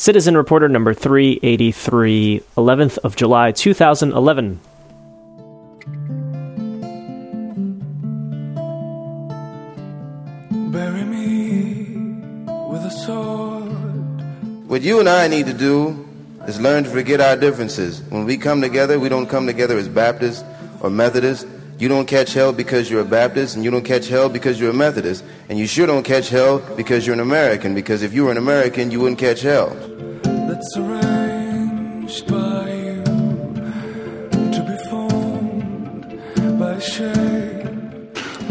Citizen Reporter number 383, 11th of July 2011. Bury me with a sword. What you and I need to do is learn to forget our differences. When we come together, we don't come together as Baptists or Methodists. You don't catch hell because you're a Baptist, and you don't catch hell because you're a Methodist. And you sure don't catch hell because you're an American, because if you were an American, you wouldn't catch hell. That's arranged by you to be formed by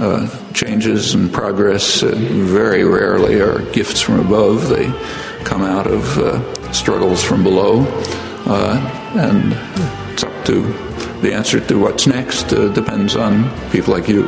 uh, changes and progress uh, very rarely are gifts from above. They come out of uh, struggles from below. Uh, and it's up to the answer to what's next uh, depends on people like you.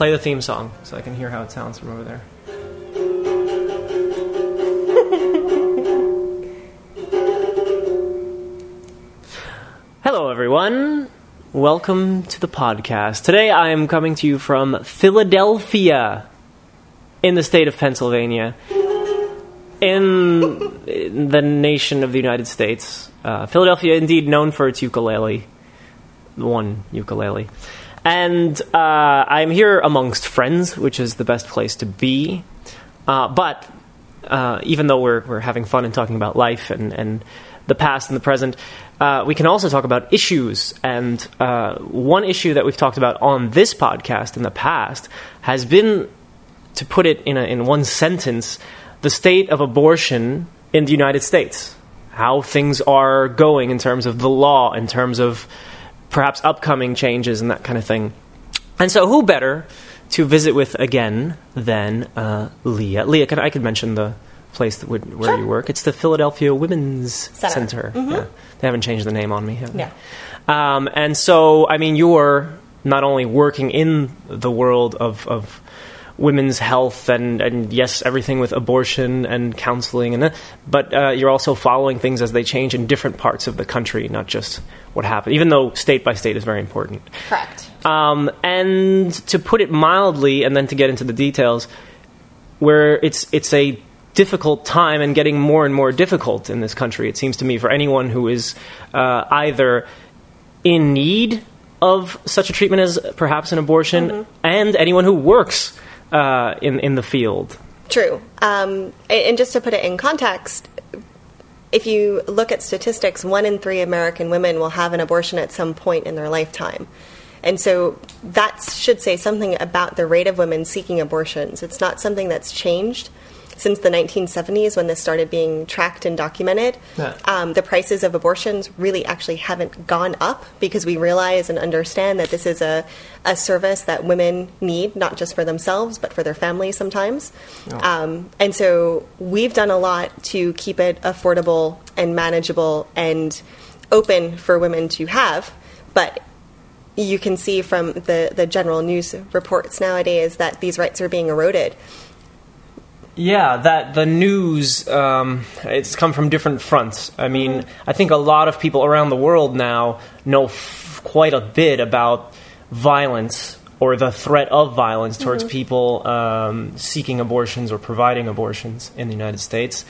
Play the theme song so I can hear how it sounds from over there. Hello, everyone. Welcome to the podcast. Today I am coming to you from Philadelphia in the state of Pennsylvania, in, the nation of the United States. Uh, Philadelphia, indeed known for its ukulele, one ukulele. And uh, I'm here amongst friends, which is the best place to be. Uh, but uh, even though we're, we're having fun and talking about life and, and the past and the present, uh, we can also talk about issues. And uh, one issue that we've talked about on this podcast in the past has been, to put it in, a, in one sentence, the state of abortion in the United States. How things are going in terms of the law, in terms of perhaps upcoming changes and that kind of thing. And so, who better to visit with again than uh, Leah? Leah, can, I could mention the place that would, where you work. It's the Philadelphia Women's Center. Center. Yeah. They haven't changed the name on me? Yeah. Um, and so, I mean, you're not only working in the world of, of women's health and, and yes, everything with abortion and counseling, and that, but uh, you're also following things as they change in different parts of the country, not just what happened, even though state by state is very important. Correct. Um, and to put it mildly, and then to get into the details, where it's it's a difficult time and getting more and more difficult in this country. It seems to me for anyone who is uh, either in need of such a treatment as perhaps an abortion, and anyone who works uh, in in the field. True. Um, and just to put it in context, if you look at statistics, one in three American women will have an abortion at some point in their lifetime. And so that should say something about the rate of women seeking abortions. It's not something that's changed since the 1970s when this started being tracked and documented. Yeah. Um, the prices of abortions really actually haven't gone up because we realize and understand that this is a, a service that women need, not just for themselves, but for their families sometimes. Um, and so we've done a lot to keep it affordable and manageable and open for women to have. But you can see from the, the general news reports nowadays that these rights are being eroded. Yeah, that the news um, it's come from different fronts. I mean, I think a lot of people around the world now know f- quite a bit about violence or the threat of violence towards people um, seeking abortions or providing abortions in the United States.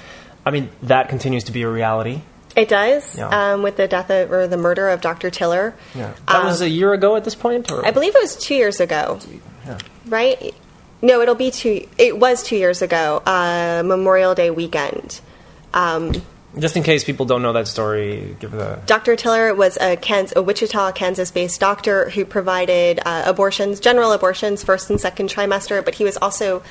I mean, that continues to be a reality. It does, Yeah. um, with the death of, or the murder of Dr. Tiller. Yeah, that was a year ago at this point, or Um, I believe it was two years ago, Yeah. right? No, it'll be two. It was two years ago, uh, Memorial Day weekend. Um, Just in case people don't know that story, give the Dr. Tiller was a, Kans- a Wichita, Kansas-based doctor who provided uh, abortions, general abortions, first and second trimester, but he was also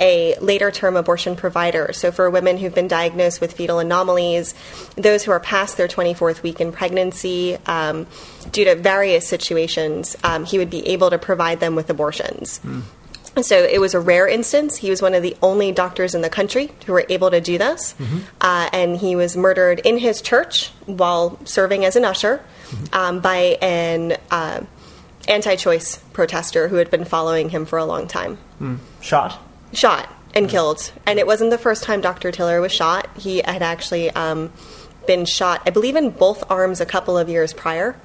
a later-term abortion provider. So for women who've been diagnosed with fetal anomalies, those who are past their 24th week in pregnancy, um, due to various situations, um, he would be able to provide them with abortions. So it was a rare instance. He was one of the only doctors in the country who were able to do this. Uh, and he was murdered in his church while serving as an usher um, by an uh, anti choice protester who had been following him for a long time. shot. Shot and killed. And it wasn't the first time Dr. Tiller was shot. He had actually um, been shot, I believe, in both arms a couple of years prior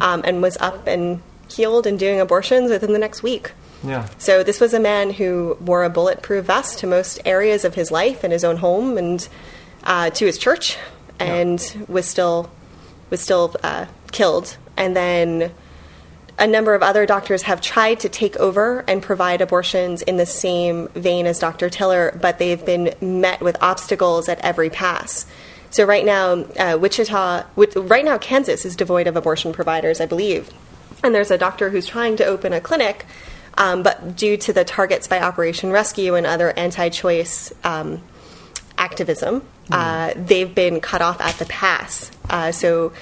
um, and was up and healed and doing abortions within the next week. Yeah. So this was a man who wore a bulletproof vest to most areas of his life in his own home and uh, to his church, and was still was still uh, killed. And then a number of other doctors have tried to take over and provide abortions in the same vein as Dr. Tiller, but they've been met with obstacles at every pass. So right now, uh, Wichita, right now, Kansas is devoid of abortion providers, I believe. And there's a doctor who's trying to open a clinic, um, but due to the targets by Operation Rescue and other anti-choice um, activism, uh, they've been cut off at the pass. Uh, so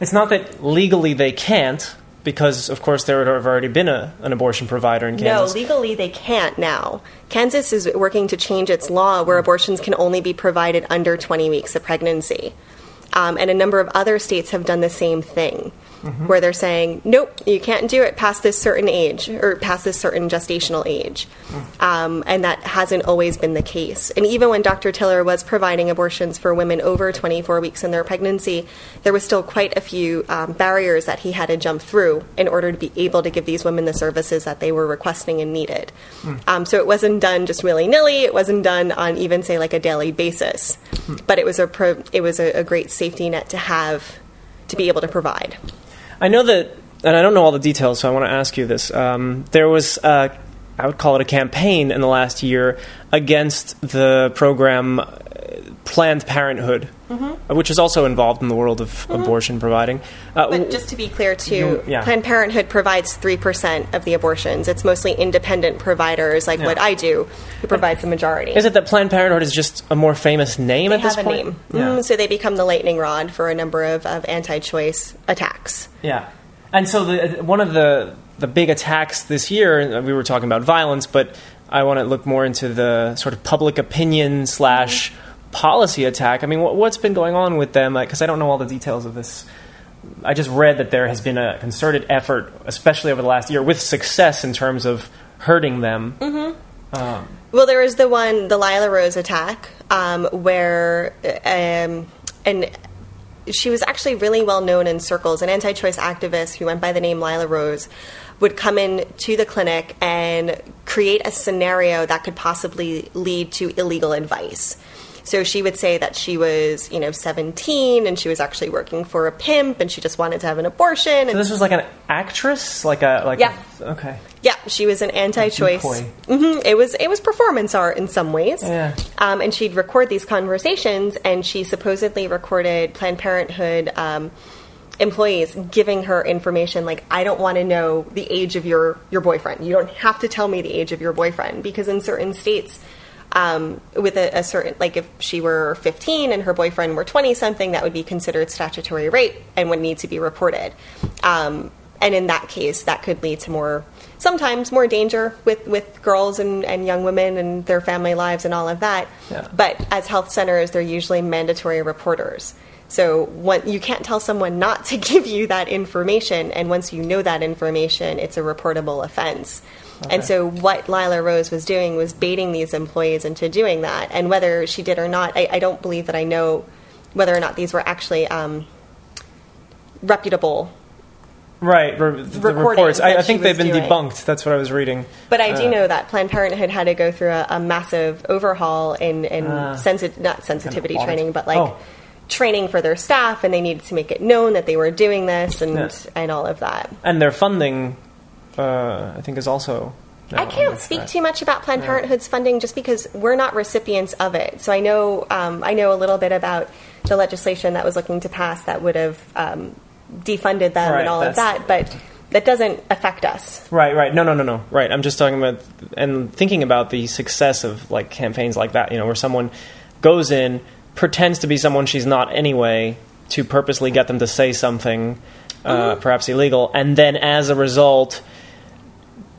It's not that legally they can't, because of course there would have already been a, an abortion provider in Kansas. No, legally they can't now. Kansas is working to change its law where abortions can only be provided under 20 weeks of pregnancy. Um, and a number of other states have done the same thing, where they're saying, nope, you can't do it past this certain age or past this certain gestational age. Um, and that hasn't always been the case. And even when Dr. Tiller was providing abortions for women over 24 weeks in their pregnancy, there was still quite a few um, barriers that he had to jump through in order to be able to give these women the services that they were requesting and needed. Um, so it wasn't done just willy nilly. It wasn't done on even say like a daily basis, but it was a pro- it was a, a great safety net to have to be able to provide. I know that, and I don't know all the details, so I want to ask you this. Um, there was, uh, I would call it a campaign in the last year against the program uh, Planned Parenthood, Mm-hmm. which is also involved in the world of abortion providing. Uh, But just to be clear, too, yeah. Planned Parenthood provides 3% of the abortions. It's mostly independent providers like Yeah. what I do who provides the majority. is it that Planned Parenthood is just a more famous name they at this have a point? name. Yeah. Mm, so they become the lightning rod for a number of, of anti choice attacks. Yeah, and so the, one of the the big attacks this year, we were talking about violence, but I want to look more into the sort of public opinion slash policy attack. I mean, what, what's been going on with them? Because I don't know all the details of this. I just read that there has been a concerted effort, especially over the last year, with success in terms of hurting them. Well, there was the one, the Lila Rose attack, um, where, um, and she was actually really well known in circles. An anti choice activist who went by the name Lila Rose would come in to the clinic and create a scenario that could possibly lead to illegal advice. So she would say that she was, you know, 17 and she was actually working for a pimp and she just wanted to have an abortion. And So this was like an actress, like a like. Yeah. A, okay. yeah, she was an anti-choice. hmm It was it was performance art in some ways. Yeah. Um, and she'd record these conversations, and she supposedly recorded Planned Parenthood um, employees giving her information like, "I don't want to know the age of your your boyfriend. You don't have to tell me the age of your boyfriend because in certain states." Um, with a, a certain, like if she were 15 and her boyfriend were 20 something, that would be considered statutory rape and would need to be reported. Um, and in that case, that could lead to more, sometimes more danger with, with girls and, and young women and their family lives and all of that. Yeah. But as health centers, they're usually mandatory reporters. So one, you can't tell someone not to give you that information, and once you know that information, it's a reportable offense. And so, what Lila Rose was doing was baiting these employees into doing that. And whether she did or not, I, I don't believe that I know whether or not these were actually um, reputable Right, re- the reports. I, I think they've been doing. debunked. That's what I was reading. But I do Uh, know that Planned Parenthood had to go through a, a massive overhaul in, in Uh, sensi- not sensitivity audit. training, but like Oh. training for their staff, and they needed to make it known that they were doing this and Yeah. and all of that. And their funding, uh, I think, is also. now I can't speak too much about Planned Parenthood's funding just because we're not recipients of it. So I know um, I know a little bit about the legislation that was looking to pass that would have um, defunded them Right, and all of that, but that doesn't affect us. Right, right. No, no, no, no. Right. I'm just talking about and thinking about the success of like campaigns like that. You know, where someone goes in, pretends to be someone she's not anyway, to purposely get them to say something, uh, Mm-hmm. perhaps illegal, and then as a result,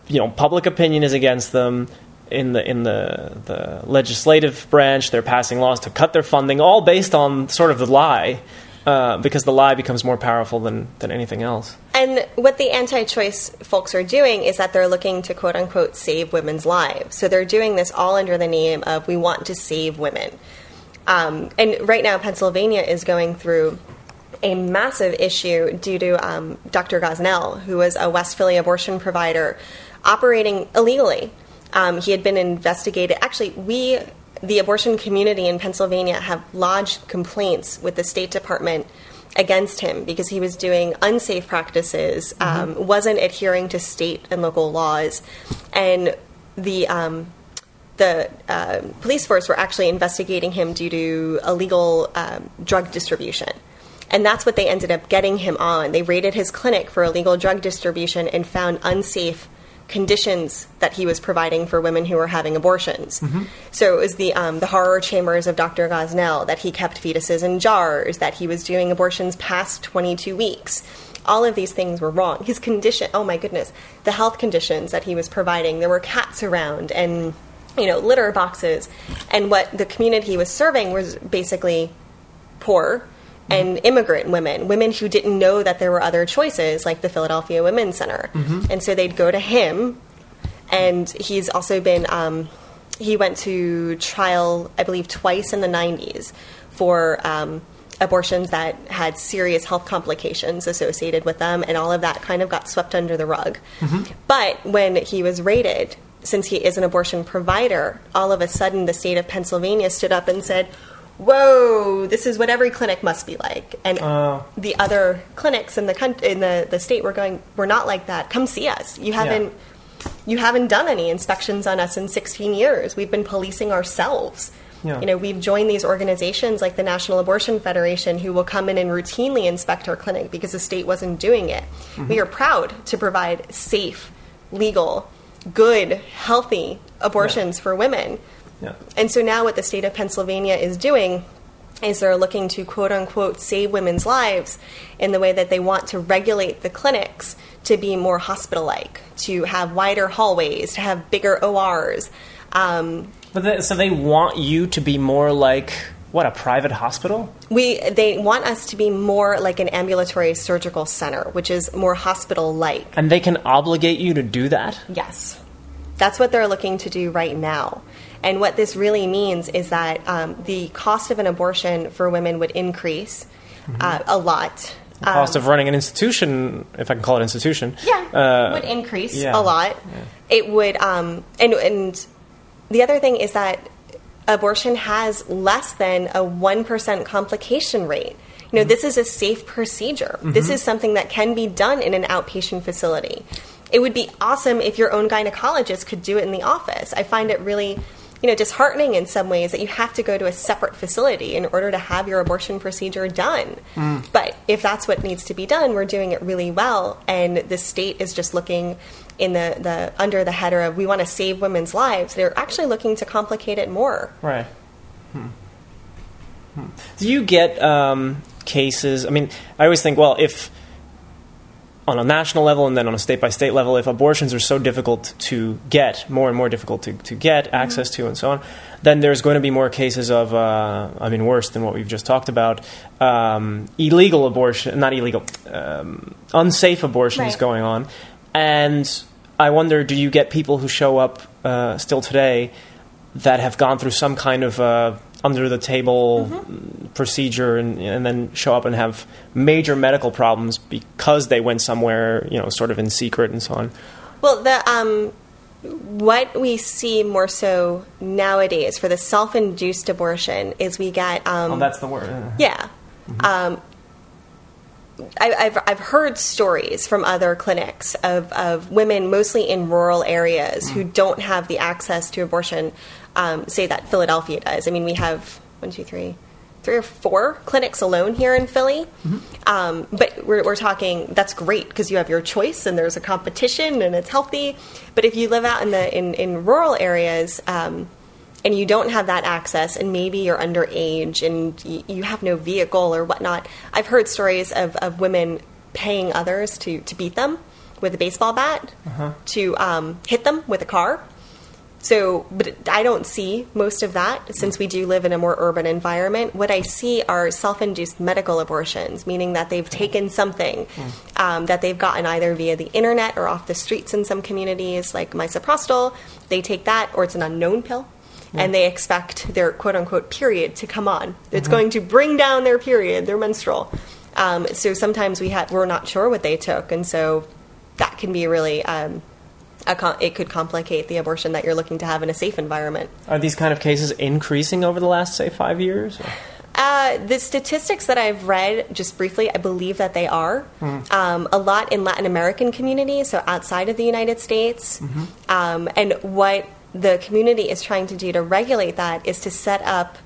you know, public opinion is against them. In the in the the legislative branch, they're passing laws to cut their funding, all based on sort of the lie, uh, because the lie becomes more powerful than than anything else. And what the anti choice folks are doing is that they're looking to quote unquote save women's lives. So they're doing this all under the name of we want to save women. Um, and right now, Pennsylvania is going through a massive issue due to um, Dr. Gosnell, who was a West Philly abortion provider, operating illegally. Um, he had been investigated. Actually, we, the abortion community in Pennsylvania, have lodged complaints with the State Department against him because he was doing unsafe practices, um, wasn't adhering to state and local laws, and the um, the uh, police force were actually investigating him due to illegal um, drug distribution. And that's what they ended up getting him on. They raided his clinic for illegal drug distribution and found unsafe conditions that he was providing for women who were having abortions. So it was the um, the horror chambers of Dr. Gosnell that he kept fetuses in jars, that he was doing abortions past 22 weeks. All of these things were wrong. His condition, oh my goodness, the health conditions that he was providing. There were cats around and you know litter boxes, and what the community was serving was basically poor and immigrant women, women who didn't know that there were other choices, like the Philadelphia Women's Center. And so they'd go to him, and he's also been, um, he went to trial, I believe, twice in the 90s for um, abortions that had serious health complications associated with them, and all of that kind of got swept under the rug. But when he was raided, since he is an abortion provider, all of a sudden the state of Pennsylvania stood up and said, Whoa, this is what every clinic must be like. And Oh. the other clinics in the coun- in the, the state were going, We're not like that. Come see us. You haven't you haven't done any inspections on us in 16 years. We've been policing ourselves. Yeah. You know, we've joined these organizations like the National Abortion Federation who will come in and routinely inspect our clinic because the state wasn't doing it. Mm-hmm. We are proud to provide safe, legal, good, healthy abortions for women. Yeah. And so now what the state of Pennsylvania is doing is they're looking to quote unquote save women's lives in the way that they want to regulate the clinics to be more hospital like, to have wider hallways, to have bigger ORs. Um, But they, so they want you to be more like what a private hospital. we they want us to be more like an ambulatory surgical center, which is more hospital like. And they can obligate you to do that? Yes. That's what they're looking to do right now. And what this really means is that um, the cost of an abortion for women would increase uh, a lot. The cost of running an institution, if I can call it institution. Yeah, uh, would increase yeah. a lot. It would, um, and and the other thing is that abortion has less than a one percent complication rate. You know, this is a safe procedure. This is something that can be done in an outpatient facility. It would be awesome if your own gynecologist could do it in the office. I find it really, you know, disheartening in some ways that you have to go to a separate facility in order to have your abortion procedure done. But if that's what needs to be done, we're doing it really well, and the state is just looking in the, the under the header of we want to save women's lives. They're actually looking to complicate it more. Right. Hmm. Hmm. Do you get um, cases? I mean, I always think, well, if on a national level and then on a state by state level, if abortions are so difficult to get, more and more difficult to, to get access to, and so on, then there's going to be more cases of, uh, I mean, worse than what we've just talked about, um, illegal abortion, not illegal, um, unsafe abortions Right. going on. And I wonder, do you get people who show up uh, still today that have gone through some kind of uh, under the table Mm-hmm. procedure and, and then show up and have major medical problems because they went somewhere, you know, sort of in secret and so on? Well, the um, what we see more so nowadays for the self-induced abortion is we get um, Oh, that's the word. yeah. Um, I, I've I've heard stories from other clinics of, of women, mostly in rural areas, who don't have the access to abortion. Um, say that Philadelphia does. I mean, we have one, two, three, three or four clinics alone here in Philly. Um, but we're, we're talking that's great because you have your choice and there's a competition and it's healthy. But if you live out in the in, in rural areas. Um, and you don't have that access, and maybe you're underage and y- you have no vehicle or whatnot. I've heard stories of, of women paying others to, to beat them with a baseball bat, to um, hit them with a car. So, but I don't see most of that since we do live in a more urban environment. What I see are self induced medical abortions, meaning that they've taken something um, that they've gotten either via the internet or off the streets in some communities, like misoprostol. They take that, or it's an unknown pill, and they expect their quote unquote period to come on. It's going to bring down their period, their menstrual. Um, so sometimes we had, we're not sure what they took, and so that can be really. Um, a it could complicate the abortion that you're looking to have in a safe environment. Are these kind of cases increasing over the last, say, five years? Or? Uh, the statistics that I've read, just briefly, I believe that they are. Um, a lot in Latin American communities, so outside of the United States. Um, and what the community is trying to do to regulate that is to set up,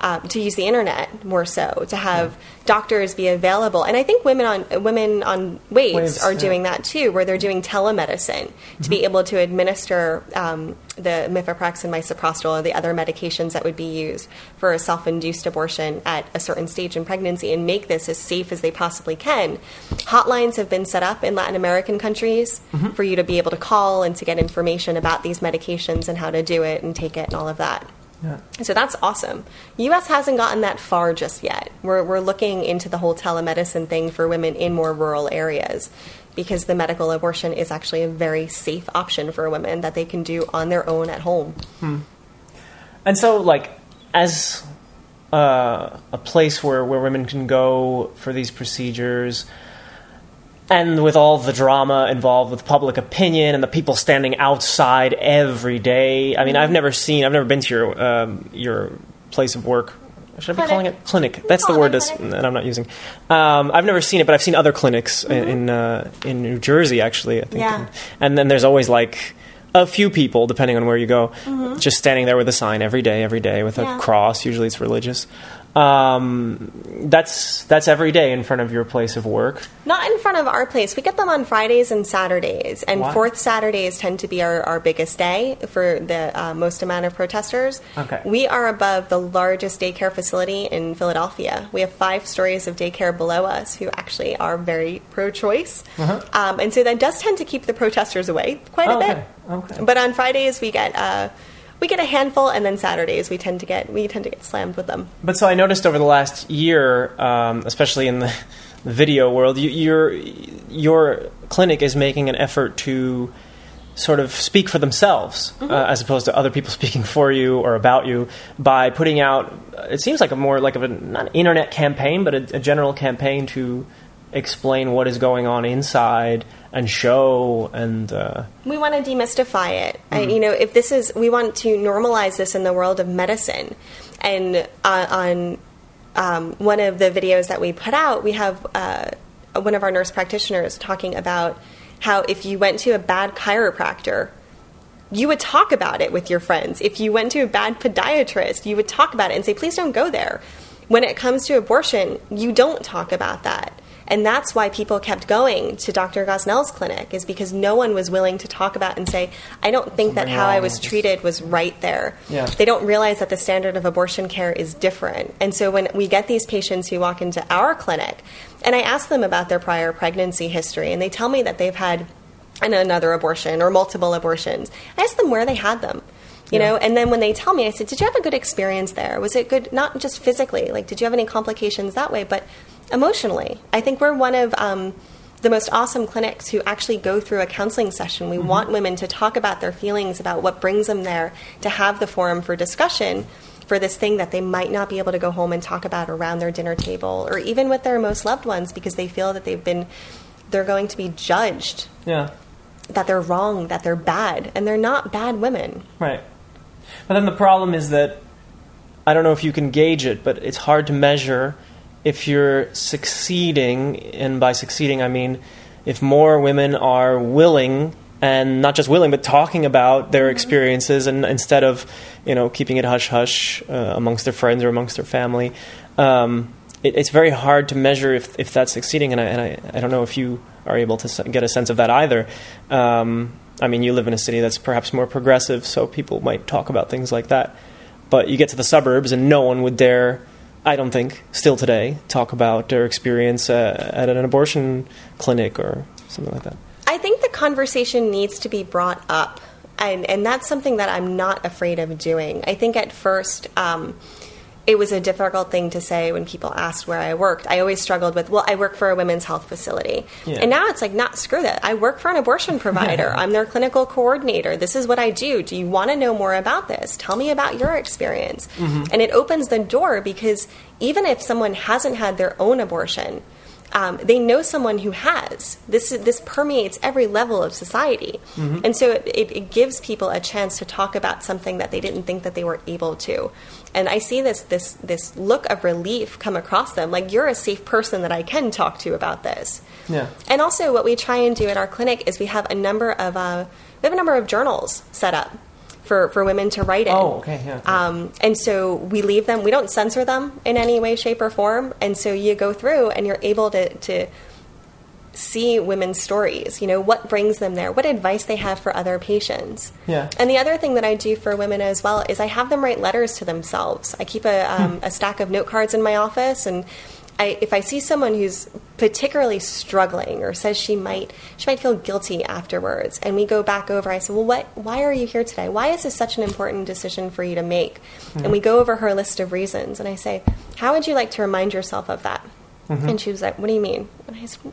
um, to use the internet more so, to have doctors be available. And I think women on women on waves, Waves, are yeah. doing that too, where they're doing telemedicine to be able to administer um, the mifepristone and misoprostol or the other medications that would be used for a self-induced abortion at a certain stage in pregnancy and make this as safe as they possibly can. Hotlines have been set up in Latin American countries for you to be able to call and to get information about these medications and how to do it and take it and all of that. Yeah. So that's awesome. U.S. hasn't gotten that far just yet. We're, we're looking into the whole telemedicine thing for women in more rural areas because the medical abortion is actually a very safe option for women that they can do on their own at home. And so, like, as uh, a place where, where women can go for these procedures, and with all the drama involved with public opinion and the people standing outside every day, I mean, I've never seen, I've never been to your um, your place of work. Should I be Clinic. calling it clinic? That's the word that's, that I'm not using. Um, I've never seen it, but I've seen other clinics in in, uh, in New Jersey, actually. I think, Yeah. and then there's always like a few people, depending on where you go, just standing there with a sign every day, every day with a Yeah. cross. Usually it's religious. Um, that's that's every day in front of your place of work. Not in front of our place. We get them on Fridays and Saturdays, and fourth Saturdays tend to be our, our biggest day for the uh, most amount of protesters. Okay. We are above the largest daycare facility in Philadelphia. We have five stories of daycare below us who actually are very pro choice. Uh Um, and so that does tend to keep the protesters away quite a Uh-huh. Oh, bit. okay, okay. But on Fridays, we get. Uh, we get a handful, and then Saturdays we tend to get we tend to get slammed with them. But so I noticed over the last year, um, especially in the, video world, you, your your clinic is making an effort to sort of speak for themselves uh, as opposed to other people speaking for you or about you by putting out. It seems like a more like of a not an internet campaign, but a, a general campaign to explain what is going on inside and show and. Uh, We want to demystify it. I, you know, if this is, we want to normalize this in the world of medicine. And uh, on um, one of the videos that we put out, we have uh, one of our nurse practitioners talking about how if you went to a bad chiropractor, you would talk about it with your friends. If you went to a bad podiatrist, you would talk about it and say, please don't go there. When it comes to abortion, you don't talk about that. And that's why people kept going to Dr. Gosnell's clinic, is because no one was willing to talk about and say, I don't think that Something how I was treated was right there. Yeah. They don't realize that the standard of abortion care is different. And so when we get these patients who walk into our clinic, and I ask them about their prior pregnancy history, and they tell me that they've had an, another abortion or multiple abortions, I ask them where they had them. You know, and then when they tell me, I said, "Did you have a good experience there? Was it good, not just physically? Like, did you have any complications that way, but emotionally?" I think we're one of um, the most awesome clinics who actually go through a counseling session. We want women to talk about their feelings, about what brings them there, to have the forum for discussion for this thing that they might not be able to go home and talk about around their dinner table or even with their most loved ones because they feel that they've been they're going to be judged yeah. that they're wrong that they're bad and they're not bad women Right. But then the problem is that I don't know if you can gauge it, but it's hard to measure if you're succeeding, and by succeeding I mean if more women are willing and not just willing but talking about their experiences and instead of you know keeping it hush hush uh, amongst their friends or amongst their family um, it, it's very hard to measure if, if that's succeeding and, I, and I, I don't know if you are able to get a sense of that either. Um, I mean you live in a city that's perhaps more progressive so people might talk about things like that but you get to the suburbs and no one would dare I don't think still today talk about their experience uh, at an abortion clinic or something like that. I think the conversation needs to be brought up and, and that's something that i'm not afraid of doing. I think at first um, it was a difficult thing to say when people asked where I worked. I always struggled with, well, I work for a women's health facility. Yeah. And now it's like, not screw that. I work for an abortion provider. I'm their clinical coordinator. This is what I do. Do you want to know more about this? Tell me about your experience. Mm-hmm. And it opens the door because even if someone hasn't had their own abortion, um, they know someone who has. This this permeates every level of society, and so it, it, it gives people a chance to talk about something that they didn't think that they were able to. And I see this this this look of relief come across them, like you're a safe person that I can talk to about this. Yeah. And also, what we try and do at our clinic is we have a number of uh, we have a number of journals set up for, for women to write in. Oh, okay, yeah. Um, and so we leave them. We don't censor them in any way, shape, or form. And so you go through, and you're able to to see women's stories. You know what brings them there, what advice they have for other patients. Yeah. And the other thing that I do for women as well is I have them write letters to themselves. I keep a, um, a stack of note cards in my office, and I, if I see someone who's particularly struggling or says she might she might feel guilty afterwards, and we go back over, I say, well, what? Why are you here today? Why is this such an important decision for you to make? And hmm. we go over her list of reasons, and I say, how would you like to remind yourself of that? Mm-hmm. And she was like, what do you mean? And I said,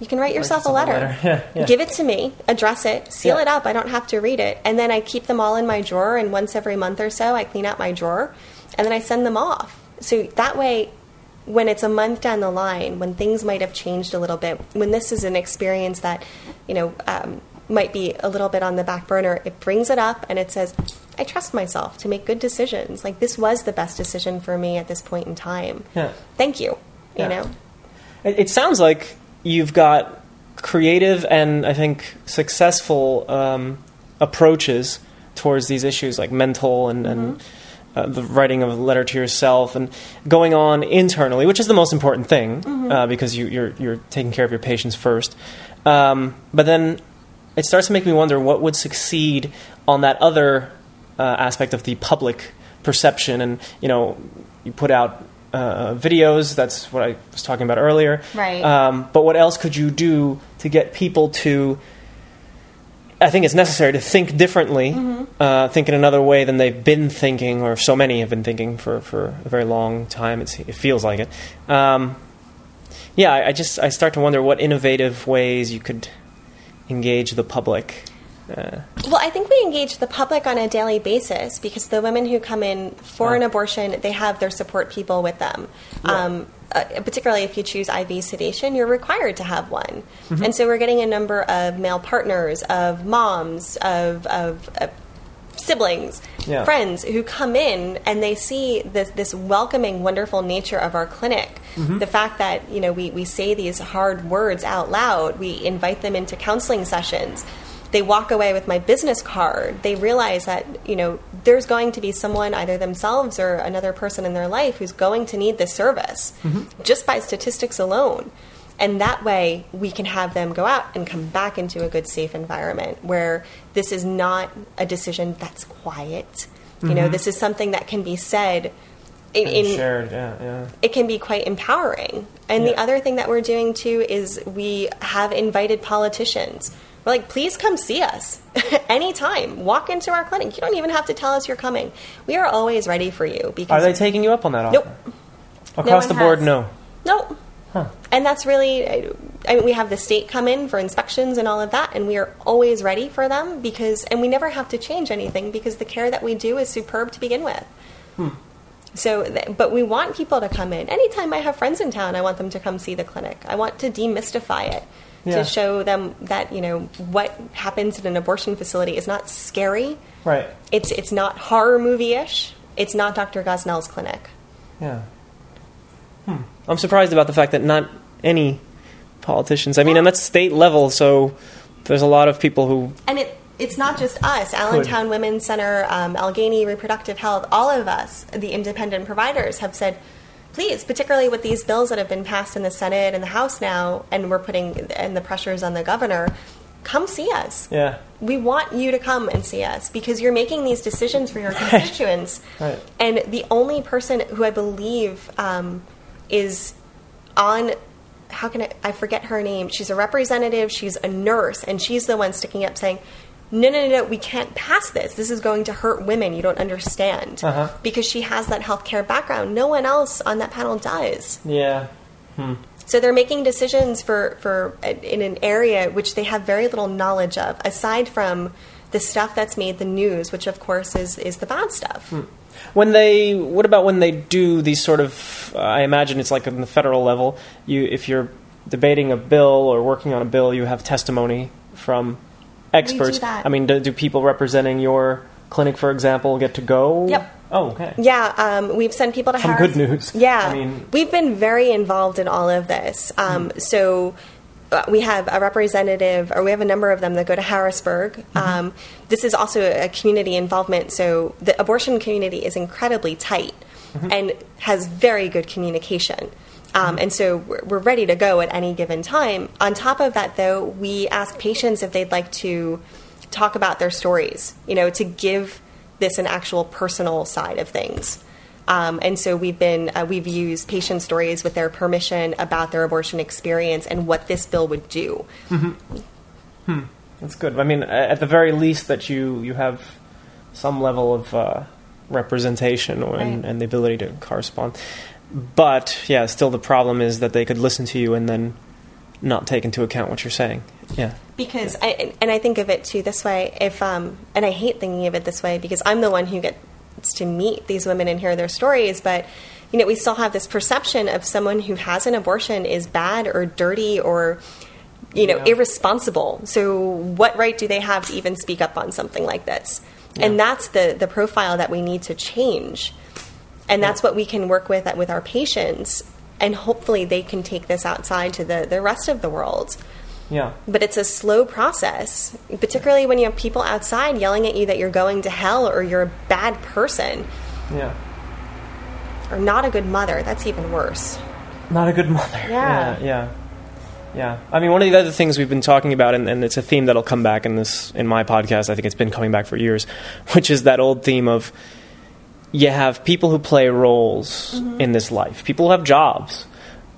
you can write yourself a yourself a letter. letter. Yeah, yeah. Give it to me, address it, seal Yeah. it up. I don't have to read it. And then I keep them all in my drawer, and once every month or so, I clean out my drawer, and then I send them off. So that way, when it's a month down the line, when things might have changed a little bit, when this is an experience that, you know, um, might be a little bit on the back burner, it brings it up and it says, I trust myself to make good decisions. Like, this was the best decision for me at this point in time. Yeah. Thank you. You Yeah. know? It, it sounds like you've got creative and I think successful um, approaches towards these issues, like mental and, and uh, the writing of a letter to yourself and going on internally, which is the most important thing uh, because you, you're you're taking care of your patients first. Um, but then it starts to make me wonder what would succeed on that other uh, aspect of the public perception. And you know, you put out uh, videos. That's what I was talking about earlier. Right. Um, but what else could you do to get people to? I think it's necessary to think differently, uh, think in another way than they've been thinking, or so many have been thinking for, for a very long time. It's, it feels like it. Um, yeah, I, I just I start to wonder what innovative ways you could engage the public. Uh, Well, I think we engage the public on a daily basis because the women who come in for an abortion, they have their support people with them. Um, uh, particularly if you choose IV sedation, you're required to have one. And so we're getting a number of male partners, of moms, of, of, of siblings, Yeah. friends who come in and they see this, this welcoming, wonderful nature of our clinic. Mm-hmm. The fact that you know we, we say these hard words out loud, we invite them into counseling sessions. They walk away with my business card. They realize that you know there's going to be someone, either themselves or another person in their life, who's going to need this service, mm-hmm. just by statistics alone. And that way, we can have them go out and come back into a good, safe environment where this is not a decision that's quiet. You know, mm-hmm. this is something that can be said in, in shared, yeah, yeah. it can be quite empowering. And the other thing that we're doing too is we have invited politicians. We're like, please come see us anytime. Walk into our clinic. You don't even have to tell us you're coming. We are always ready for you. Because Are they taking you up on that offer? Nope. Across one the board, has. no. Nope. And that's really, I mean, we have the state come in for inspections and all of that, and we are always ready for them because, and we never have to change anything because the care that we do is superb to begin with. So, but we want people to come in. Anytime I have friends in town, I want them to come see the clinic. I want to demystify it Yeah. to show them that, you know, what happens in an abortion facility is not scary. Right. It's, it's not horror movie ish. It's not Dr. Gosnell's clinic. Yeah. Hmm. I'm surprised about the fact that not any politicians. I mean, and that's state level, so there's a lot of people who. And it, it's not just us, Allentown Women's Center, um, Allegheny Reproductive Health, all of us, the independent providers, have said, please, particularly with these bills that have been passed in the Senate and the House now, and we're putting and the pressures on the governor, come see us. Yeah. We want you to come and see us because you're making these decisions for your constituents. Right. And the only person who I believe um, is on, how can I, I forget her name? She's a representative, she's a nurse, and she's the one sticking up saying, no, no, no, no, we can't pass this. This is going to hurt women. You don't understand. Uh-huh. Because she has that healthcare background. No one else on that panel does. Yeah. Hmm. So they're making decisions for, for uh, in an area which they have very little knowledge of, aside from the stuff that's made the news, which of course is, is the bad stuff. Hmm. When they, what about when they do these sort of? Uh, I imagine it's like on the federal level. You, if you're debating a bill or working on a bill, you have testimony from experts. that. I mean, do, do people representing your clinic, for example, get to go? Yep. Oh, okay. Yeah, um, we've sent people to have. Some Harris- good news. Yeah, I mean- we've been very involved in all of this. Um, So uh, we have a representative, or we have a number of them that go to Harrisburg. Um, this is also a community involvement. So the abortion community is incredibly tight and has very good communication. Um, and so we're, we're ready to go at any given time. On top of that, though, we ask patients if they'd like to talk about their stories, you know, to give this an actual personal side of things. Um, and so we've been uh, we've used patient stories with their permission about their abortion experience and what this bill would do. That's good. I mean, at the very least, that you you have some level of uh, representation or, and, Right. and the ability to correspond. But yeah, still the problem is that they could listen to you and then not take into account what you're saying. Yeah. Because I, and I think of it too this way. If um, and I hate thinking of it this way because I'm the one who gets to meet these women and hear their stories, but you know we still have this perception of someone who has an abortion is bad or dirty or you know Yeah. irresponsible. So what right do they have to even speak up on something like this? And that's the the profile that we need to change. And that's what we can work with with our patients and hopefully they can take this outside to the, the rest of the world Yeah. but it's a slow process, particularly when you have people outside yelling at you that you're going to hell or you're a bad person Yeah. or not a good mother. That's even worse. Not a good mother. Yeah. Yeah. Yeah. Yeah. I mean, one of the other things we've been talking about, and, and it's a theme that'll come back in this in my podcast. I think it's been coming back for years, which is that old theme of you have people who play roles in this life. People who have jobs.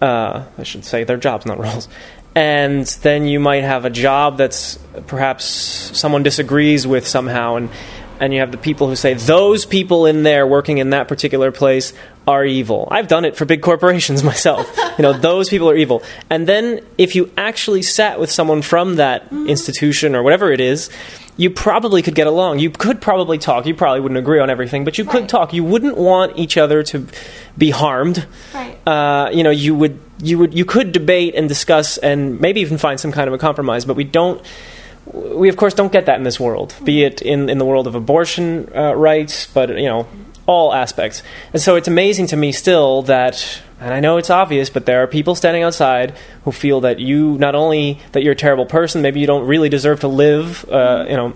Uh, I should say their jobs, not roles. And then you might have a job that's perhaps someone disagrees with somehow, and and you have the people who say those people in there working in that particular place are evil. I've done it for big corporations myself. you know, those people are evil. And then if you actually sat with someone from that institution or whatever it is, you probably could get along. You could probably talk. You probably wouldn't agree on everything, but you could talk. You wouldn't want each other to be harmed. Right. Uh, you know, you would you would you could debate and discuss and maybe even find some kind of a compromise, but we don't we of course don't get that in this world, be it in, in the world of abortion uh, rights, but you know all aspects. And so it's amazing to me still that, and I know it's obvious, but there are people standing outside who feel that you not only that you're a terrible person, maybe you don't really deserve to live, uh, you know,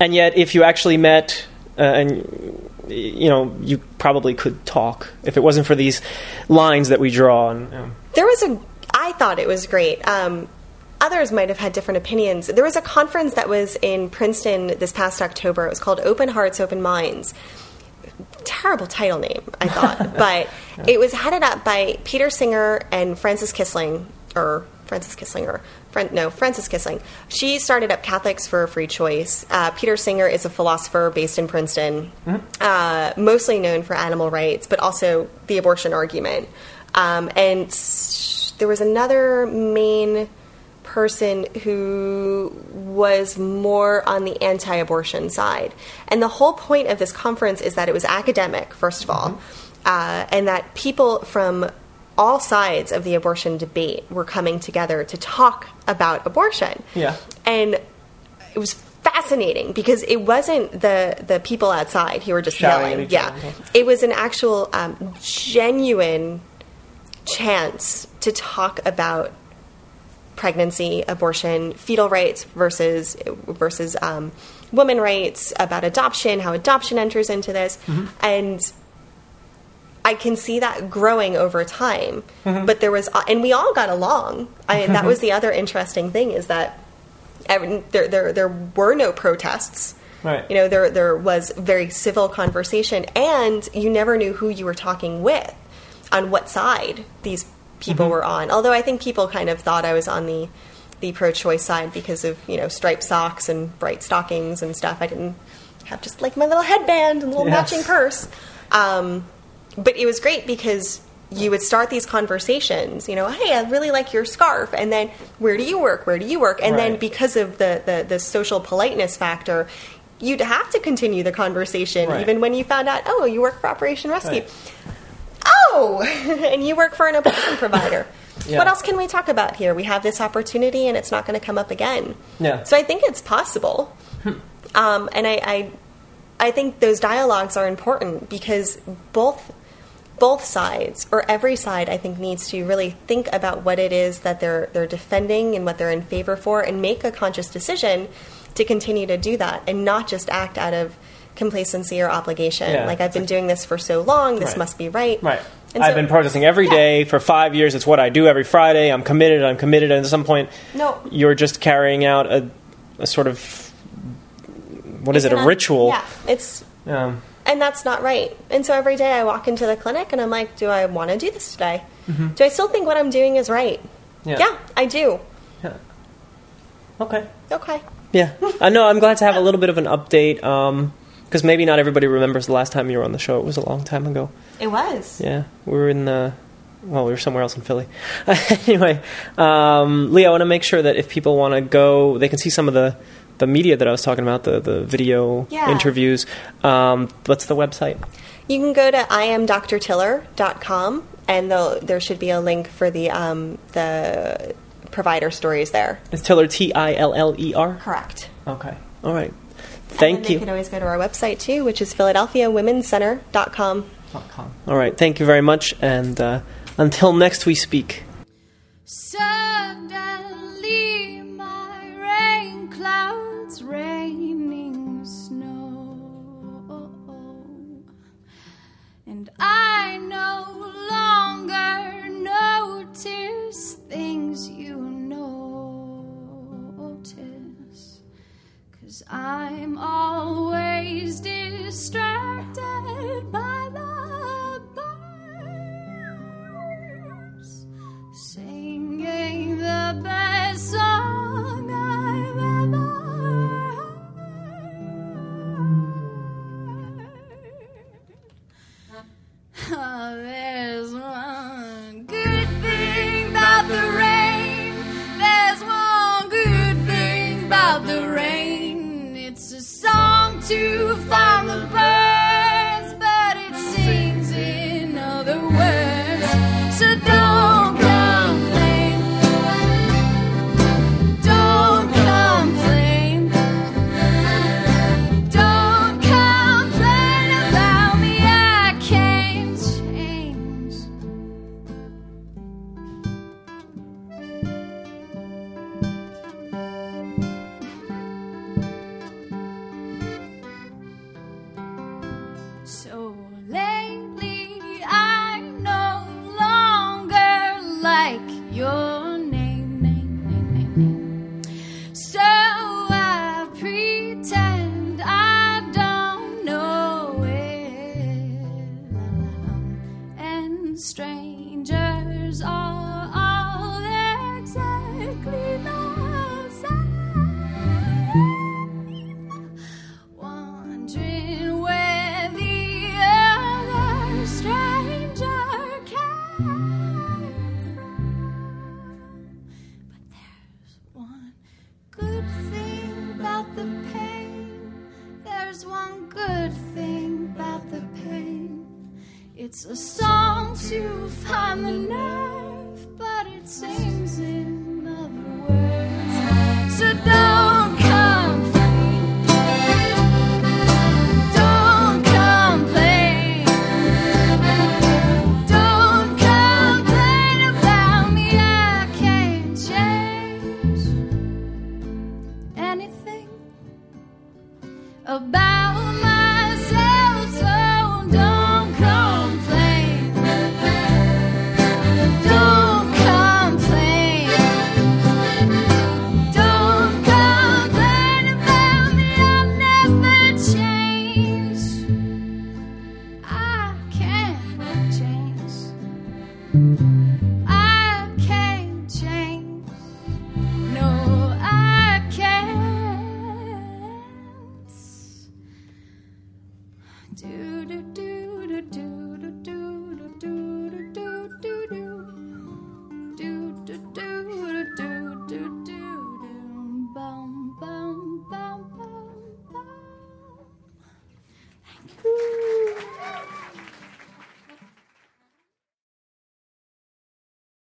and yet if you actually met uh, and you know you probably could talk if it wasn't for these lines that we draw and you know. There was a, I thought it was great. Um, others might have had different opinions. There was a conference that was in Princeton this past October. It was called Open Hearts, Open Minds. Terrible title name, I thought, but it was headed up by Peter Singer and Frances Kissling, or Frances Kisslinger. Fran- no, Frances Kissling. She started up Catholics for a Free Choice. Uh, Peter Singer is a philosopher based in Princeton, uh, mostly known for animal rights, but also the abortion argument. Um, and there was another main person who was more on the anti abortion side. And the whole point of this conference is that it was academic, first of all, uh, and that people from all sides of the abortion debate were coming together to talk about abortion. Yeah. And it was fascinating because it wasn't the the people outside who were just Shouting yelling. Yeah, it was an actual um, genuine chance to talk about pregnancy, abortion, fetal rights versus versus um, women rights, about adoption, how adoption enters into this, and I can see that growing over time. But there was, and we all got along. I, that was the other interesting thing is that every, there, there there were no protests. Right. You know, there there was very civil conversation, and you never knew who you were talking with, on what side these people were on. Although I think people kind of thought I was on the the pro-choice side because of you know striped socks and bright stockings and stuff. I didn't have just like my little headband and little Yes. matching purse. Um, but it was great because you would start these conversations, you know, hey, I really like your scarf, and then where do you work? Where do you work? And then because of the, the the social politeness factor, you'd have to continue the conversation Right. even when you found out, oh, you work for Operation Rescue. Right. Oh, and you work for an abortion provider. Yeah. What else can we talk about here? We have this opportunity, and it's not going to come up again. Yeah. Hmm. So I think it's possible, um, and I, I, I think those dialogues are important because both both sides or every side I think needs to really think about what it is that they're they're defending and what they're in favor for and make a conscious decision to continue to do that and not just act out of complacency or obligation. Yeah. Like I've been doing this for so long, this Right. must be right. Right. And I've so- been protesting every Yeah. day for five years. It's what I do every Friday. I'm committed. I'm committed. And at some point, No. you're just carrying out a, a sort of what is it? A ritual. Yeah, it's Um, and that's not right. And so every day I walk into the clinic and I'm like, do I want to do this today? Do I still think what I'm doing is right? Mm-hmm. yeah. I do. Yeah. Okay. Okay. Yeah. I know. I'm glad to have a little bit of an update. Because maybe not everybody remembers the last time you were on the show. It was a long time ago. It was. Yeah, we were in the. Well, we were somewhere else in Philly. anyway, um, Lee, I want to make sure that if people want to go, they can see some of the, the media that I was talking about, the, the video Yeah. interviews. Um, what's the website? You can go to iamdrtiller.com and there should be a link for the um, the provider stories there. It's Tiller, T I L L E R. Correct. Okay. All right. And Thank then They you. can always go to our website too, which is philadelphiawomenscenter.com. All right. Thank you very much. And uh, until next we speak. Suddenly,